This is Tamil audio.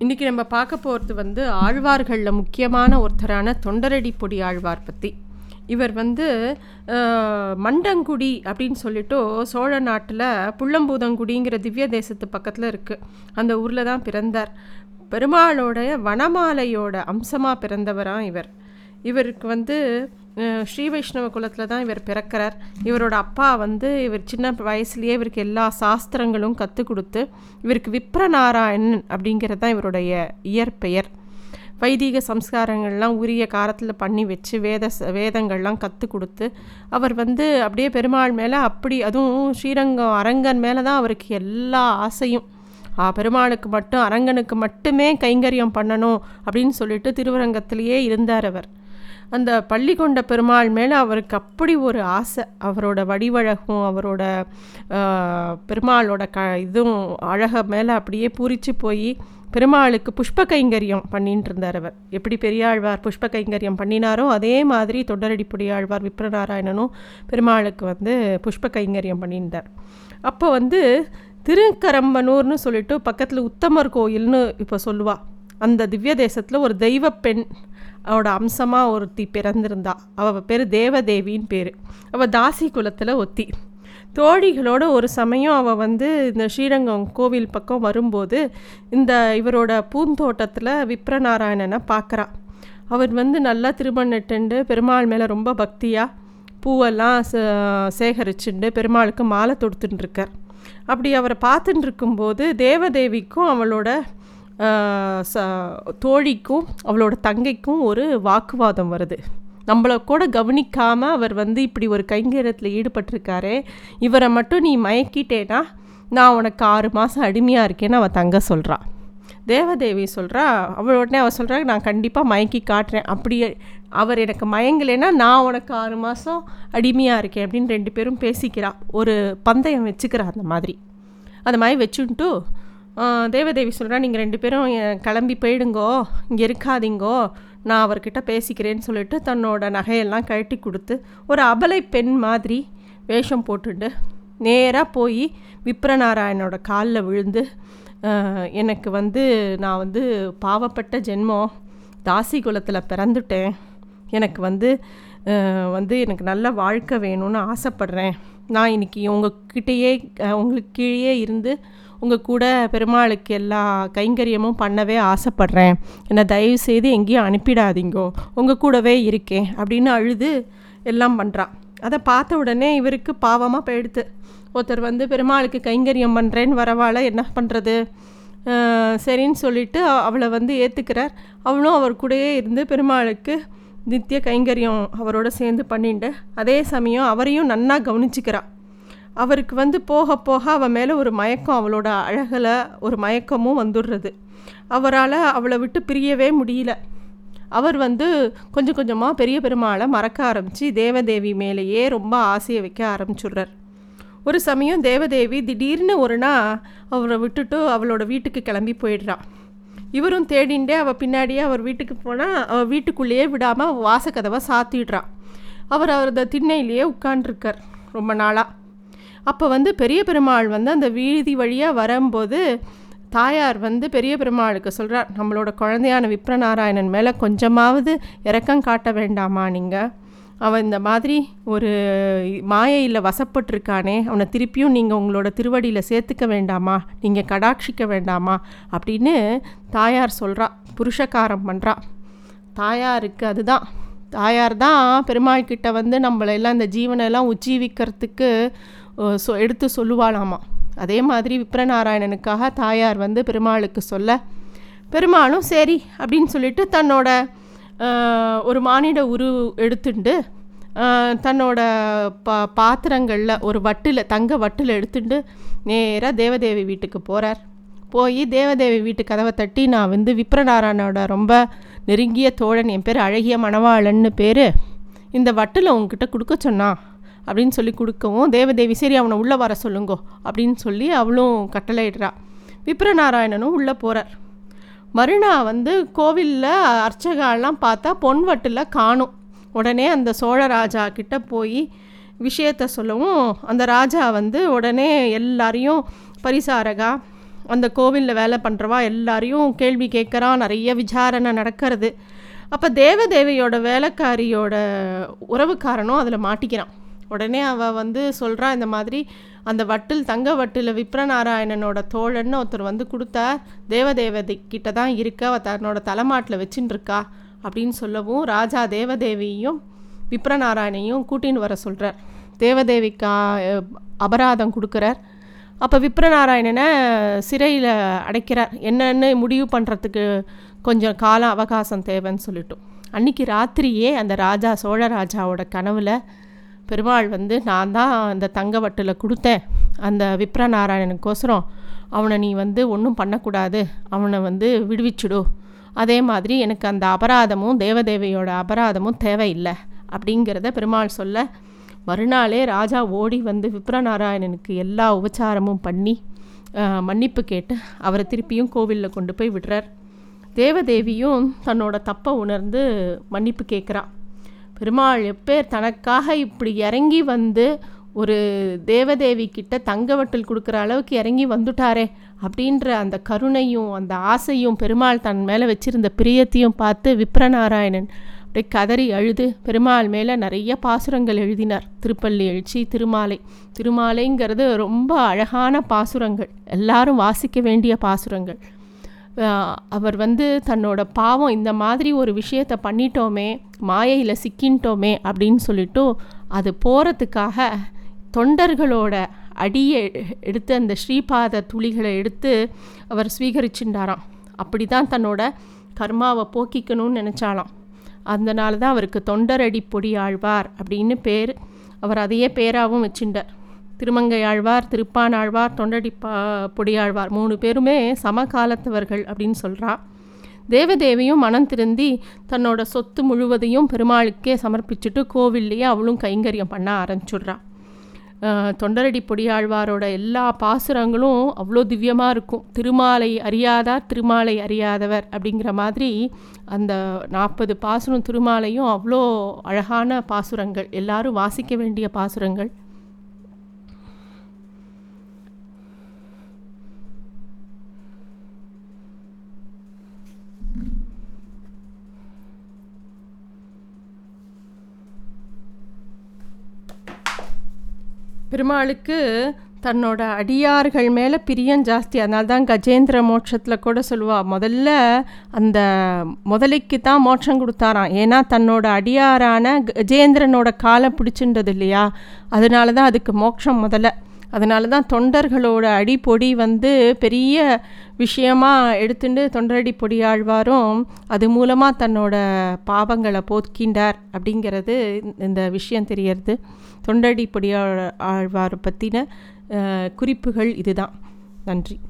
இன்றைக்கி நம்ம பார்க்க போகிறது வந்து ஆழ்வார்களில் முக்கியமான ஒருத்தரான தொண்டரடி பொடி ஆழ்வார் பற்றி இவர் வந்து மண்டங்குடி அப்படின்னு சொல்லிட்டு சோழ நாட்டில் புள்ளம்பூதங்குடிங்கிற திவ்ய தேசத்து பக்கத்தில் இருக்குது அந்த ஊரில் தான் பிறந்தார். பெருமாளோட வனமாலையோட அம்சமாக பிறந்தவராக இவர். இவருக்கு வந்து ஸ்ரீ வைஷ்ணவ குலத்தில் தான் இவர் பிறக்கிறார். இவரோட அப்பா வந்து இவர் சின்ன வயசுலேயே இவருக்கு எல்லா சாஸ்திரங்களும் கற்றுக் கொடுத்து இவருக்கு விப்ரநாராயணன் அப்படிங்கிறது தான் இவருடைய இயற்பெயர். வைதீக சம்ஸ்காரங்கள்லாம் உரிய காலத்தில் பண்ணி வச்சு வேத வேதங்கள்லாம் கற்றுக் கொடுத்து அவர் வந்து அப்படியே பெருமாள் மேலே அப்படி அதுவும் ஸ்ரீரங்கம் அரங்கன் மேலே தான் அவருக்கு எல்லா ஆசையும். ஆ, பெருமாளுக்கு மட்டும் அரங்கனுக்கு மட்டுமே கைங்கரியம் பண்ணணும் அப்படின்னு சொல்லிட்டு திருவரங்கத்திலேயே இருந்தார் அவர். அந்த பள்ளிக்கொண்ட பெருமாள் மேலே அவருக்கு அப்படி ஒரு ஆசை. அவரோட வடிவழகும் அவரோட பெருமாளோட க இதுவும் அழக மேலே அப்படியே பூரிச்சு போய் பெருமாளுக்கு புஷ்ப கைங்கரியம் பண்ணிட்டு இருந்தார் அவர். எப்படி பெரியாழ்வார் புஷ்ப கைங்கரியம் பண்ணினாரோ அதே மாதிரி தொண்டரடி பொடியாழ்வார் விப்ரநாராயணனும் பெருமாளுக்கு வந்து புஷ்ப கைங்கரியம் பண்ணியிருந்தார். அப்போ வந்து திருக்கரம்பனூர்னு சொல்லிட்டு பக்கத்தில் உத்தமர் கோயில்னு இப்போ சொல்லுவா. அந்த திவ்ய தேசத்தில் ஒரு தெய்வ பெண் அவட அம்சமாக ஒருத்தி பிறந்திருந்தா. அவள் பேர் தேவதேவின்னு பேர். அவள் தாசி குலத்தில் ஒத்தி. தோழிகளோட ஒரு சமயம் அவள் வந்து இந்த ஸ்ரீரங்கம் கோவில் பக்கம் வரும்போது இந்த இவரோட பூந்தோட்டத்தில் விப்ரநாராயணனை பார்க்குறா அவர் வந்து நல்லா திருமணட்டுண்டு பெருமாள் மேலே ரொம்ப பக்தியாக பூவெல்லாம் சேகரிச்சுண்டு பெருமாளுக்கு மாலை தொடுத்துட்டுருக்கார் அப்படி அவரை பார்த்துட்டு இருக்கும்போது தேவதேவிக்கும் அவளோட ச தோழிக்கும் அவளோட தங்கைக்கும் ஒரு வாக்குவாதம் வருது. நம்மளை கூட கவனிக்காமல் அவர் வந்து இப்படி ஒரு கைங்கரத்தில் ஈடுபட்டிருக்காரு இவரை மட்டும் நீ மயக்கிட்டேனா நான் உனக்கு ஆறு மாதம் அடிமையாக இருக்கேன்னு அவள் தங்க சொல்கிறான் தேவதேவி சொல்கிறா அவள் உடனே அவள் சொல்கிறா நான் கண்டிப்பாக மயக்கி காட்டுறேன். அப்படியே அவர் எனக்கு மயங்கலைன்னா நான் உனக்கு ஆறு மாதம் அடிமையாக இருக்கேன் அப்படின்னு ரெண்டு பேரும் பேசிக்கிறா. ஒரு பந்தயம் வச்சுக்கிறா அந்த மாதிரி. அந்த மாதிரி வச்சுன்ட்டு தேவதேவி சொல்கிறா நீங்கள் ரெண்டு பேரும் கிளம்பி போயிடுங்கோ. இங்கே இருக்காதீங்கோ. நான் அவர்கிட்ட பேசிக்கிறேன்னு சொல்லிட்டு தன்னோட நகையெல்லாம் கழட்டி கொடுத்து ஒரு அபலை பெண் மாதிரி வேஷம் போட்டுண்டு நேராக போய் விப்ரநாராயணோட காலில் விழுந்து எனக்கு வந்து நான் வந்து பாவப்பட்ட ஜென்மம். தாசி குலத்தில் பிறந்துட்டேன். எனக்கு வந்து வந்து எனக்கு நல்ல வாழ்க்கை வேணும்னு ஆசைப்பட்றேன். நான் இன்னைக்கு உங்ககிட்டயே உங்களுக்கு கீழே இருந்து உங்கள் கூட பெருமாளுக்கு எல்லா கைங்கரியமும் பண்ணவே ஆசைப்பட்றேன். என்னை தயவு செய்து எங்கேயும் அனுப்பிடாதீங்கோ. உங்கள் கூடவே இருக்கேன் அப்படின்னு அழுது எல்லாம் பண்ணுறான் அதை பார்த்த உடனே இவருக்கு பாவமாக போயிடுது. ஒருத்தர் வந்து பெருமாளுக்கு கைங்கரியம் பண்ணுறேன்னு வரவால என்ன பண்ணுறது சரின்னு சொல்லிட்டு அவளை வந்து ஏற்றுக்கிறார் அவளும் அவர் கூடயே இருந்து பெருமாளுக்கு நித்திய கைங்கரியம் அவரோட சேர்ந்து பண்ணிட்டு அதே சமயம் அவரையும் நன்னா கவனிச்சுக்கிறாள் அவருக்கு வந்து போக போக அவள் மேலே ஒரு மயக்கம் அவளோட அழகில் ஒரு மயக்கமும் வந்துடுறது. அவரால் அவளை விட்டு பிரியவே முடியல. அவர் வந்து கொஞ்சம் கொஞ்சமாக பெரிய பெருமாளை மறக்க ஆரம்பித்து தேவதேவி மேலேயே ரொம்ப ஆசையை வைக்க ஆரம்பிச்சுடுறார். ஒரு சமயம் தேவதேவி திடீர்னு ஒரு நாள் அவரை விட்டுட்டு அவளோட வீட்டுக்கு கிளம்பி போயிடுறான் இவரும் தேடிண்டே அவள் பின்னாடியே அவர் வீட்டுக்கு போனால் அவள் வீட்டுக்குள்ளேயே விடாமல் வாசக்கதவை சாத்திடுறான் அவர் அவரது திண்ணையிலேயே உட்காண்டிருக்கார் ரொம்ப நாளாக அப்போ வந்து பெரிய பெருமாள் வந்து அந்த வீதி வழியாக வரும்போது தாயார் வந்து பெரிய பெருமாளுக்கு சொல்கிறார் நம்மளோட குழந்தையான விப்ரநாராயணன் மேலே கொஞ்சமாவது இரக்கம் காட்ட வேண்டாமா நீங்கள் அவன் இந்த மாதிரி ஒரு மாயையில் வசப்பட்டிருக்கானே அவனை திருப்பியும் நீங்கள் உங்களோட திருவடியில் சேர்த்துக்க வேண்டாமா? நீங்கள் கடாட்சிக்க வேண்டாமா? அப்படின்னு தாயார் சொல்கிறா புருஷகாரம் பண்ணுறா தாயாருக்கு அதுதான். தாயார் தான் பெருமாள் கிட்ட வந்து நம்மளெல்லாம் இந்த ஜீவனெல்லாம் உஜ்ஜீவிக்கிறதுக்கு சொ எடுத்து சொல்லுவாளாமா. அதே மாதிரி விப்ரநாராயணனுக்காக தாயார் வந்து பெருமாளுக்கு சொல்ல பெருமாளும் சரி அப்படின்னு சொல்லிட்டு தன்னோட ஒரு மானிட உரு எடுத்துண்டு தன்னோட பா பாத்திரங்களில் ஒரு வட்டில் தங்க வட்டில் எடுத்துட்டு நேராக தேவதேவி வீட்டுக்கு போகிறார் போய் தேவதேவி வீட்டு கதவை தட்டி நான் வந்து விப்ரநாராயணோட ரொம்ப நெருங்கிய தோழன் என் பேர் அழகிய மணவாளன்னு பேர் இந்த வட்டில் உங்ககிட்ட கொடுக்க சொன்னான். அப்படின்னு சொல்லி கொடுக்கவும் தேவதேவி சரி அவனை உள்ளே வர சொல்லுங்கோ அப்படின்னு சொல்லி அவளும் கட்டளையிடுறா. விப்ரநாராயணனும் உள்ளே போகிறார் மறுநாள் வந்து கோவிலில் அர்ச்சகாலாம் பார்த்தா பொன் வட்டில் காணும். உடனே அந்த சோழ ராஜா கிட்ட போய் விஷயத்த சொல்லவும் அந்த ராஜா வந்து உடனே எல்லாரையும் பரிசாரகா அந்த கோவிலில் வேலை பண்ணுறவா எல்லாரையும் கேள்வி கேட்குறான் நிறைய விசாரணை நடக்கிறது. அப்போ தேவதேவியோட வேலைக்காரியோட உறவுக்காரனும் அதில் மாட்டிக்கிறான். உடனே அவள் வந்து சொல்கிறா இந்த மாதிரி அந்த வட்டில் தங்க வட்டில் விப்ரநாராயணனோட தோழன்னு ஒருத்தர் வந்து கொடுத்தா தேவதேவதை கிட்ட தான் இருக்க அவள் தன்னோட தலைமாட்டில் வச்சுன்னு இருக்கா அப்படின்னு சொல்லவும் ராஜா தேவதேவியும் விப்ரநாராயணையும் கூட்டின்னு வர சொல்கிறார் தேவதேவிக்கா அபராதம் கொடுக்குறார். அப்போ விப்ரநாராயணனை சிறையில் அடைக்கிறார். என்னென்னு முடிவு பண்ணுறதுக்கு கொஞ்சம் கால அவகாசம் தேவைன்னு சொல்லிட்டோம் அன்றைக்கி ராத்திரியே அந்த ராஜா சோழராஜாவோட கனவில் பெருமாள் வந்து நான் தான் அந்த தங்க வட்டில் கொடுத்தேன். அந்த விப்ரநாராயணனுக்கோசரம் அவனை நீ வந்து ஒன்றும் பண்ணக்கூடாது. அவனை வந்து விடுவிச்சுடு. அதே மாதிரி எனக்கு அந்த அபராதமும் தேவதேவையோட அபராதமும் தேவையில்லை. அப்படிங்கிறத பெருமாள் சொல்ல மறுநாளே ராஜா ஓடி வந்து விப்ரநாராயணனுக்கு எல்லா உபச்சாரமும் பண்ணி மன்னிப்பு கேட்டு அவரை திருப்பியும் கோவிலில் கொண்டு போய் விடுறார். தேவதேவியும் தன்னோட தப்பை உணர்ந்து மன்னிப்பு கேட்குறான் பெருமாள் எப்பேர் தனக்காக இப்படி இறங்கி வந்து ஒரு தேவதேவி கிட்ட தங்கவட்டில் கொடுக்குற அளவுக்கு இறங்கி வந்துட்டாரே அப்படின்ற அந்த கருணையும் அந்த ஆசையும் பெருமாள் தன் மேலே வச்சிருந்த பிரியத்தையும் பார்த்து விப்ரநாராயணன் அப்படியே கதறி அழுது பெருமாள் மேலே நிறைய பாசுரங்கள் எழுதினார். திருப்பள்ளி எழுச்சி திருமாலை. திருமாலைங்கிறது ரொம்ப அழகான பாசுரங்கள். எல்லாரும் வாசிக்க வேண்டிய பாசுரங்கள். அவர் வந்து தன்னோட பாவம் இந்த மாதிரி ஒரு விஷயத்தை பண்ணிட்டோமே மாயையில் சிக்கின்ட்டோமே அப்படின்னு சொல்லிட்டு அது போகிறதுக்காக தொண்டர்களோட அடியை எடுத்து அந்த ஸ்ரீபாத துளிகளை எடுத்து அவர் ஸ்வீகரிச்சுட்டாராம் அப்படி தான் தன்னோட கர்மாவை போக்கிக்கணும்னு நினச்சாலாம் அதனால தான் அவருக்கு தொண்டரடி பொடி ஆழ்வார் அப்படின்னு பேர் அவர் அதையே பேராகவும் வச்சுட்டார் திருமங்கையாழ்வார் திருப்பானாழ்வார் திருப்பான் ஆழ்வார் தொண்டடி பா பொடியாழ்வார் மூணு பேருமே சமகாலத்தவர்கள் அப்படின்னு சொல்கிறா தேவதேவியும் மனம் திருந்தி தன்னோட சொத்து முழுவதையும் பெருமாளுக்கே சமர்ப்பிச்சுட்டு கோவில்லையே அவளும் கைங்கரியம் பண்ண ஆரம்பிச்சுட்றா. தொண்டரடி பொடியாழ்வாரோட எல்லா பாசுரங்களும் அவ்வளோ திவ்யமாக இருக்கும். திருமாலை அறியாதார் திருமாலை அறியாதவர் அப்படிங்கிற மாதிரி அந்த நாற்பது பாசுரம் திருமாலையும் அவ்வளோ அழகான பாசுரங்கள். எல்லாரும் வாசிக்க வேண்டிய பாசுரங்கள். பெருமாளுக்கு தன்னோட அடியார்கள் மேலே பிரியம் ஜாஸ்தி. அதனால தான் கஜேந்திர மோட்சத்தில் கூட சொல்லுவாள் முதல்ல அந்த முதலைக்கு தான் மோட்சம் கொடுத்தாராம். ஏன்னா தன்னோட அடியாரான கஜேந்திரனோட காலை பிடிச்சின்றது இல்லையா? அதனால தான் அதுக்கு மோட்சம் முதல்ல. அதனால தான் தொண்டர்களோட அடிப்பொடி வந்து பெரிய விஷயமாக எடுத்துட்டு தொண்டரடி பொடியாழ்வாரும் அது மூலமாக தன்னோட பாவங்களை போக்கின்றார். அப்படிங்கிறது இந்த விஷயம் தெரியறது. தொண்டடி பொடியாழ்வார் பற்றின குறிப்புகள் இதுதான். நன்றி.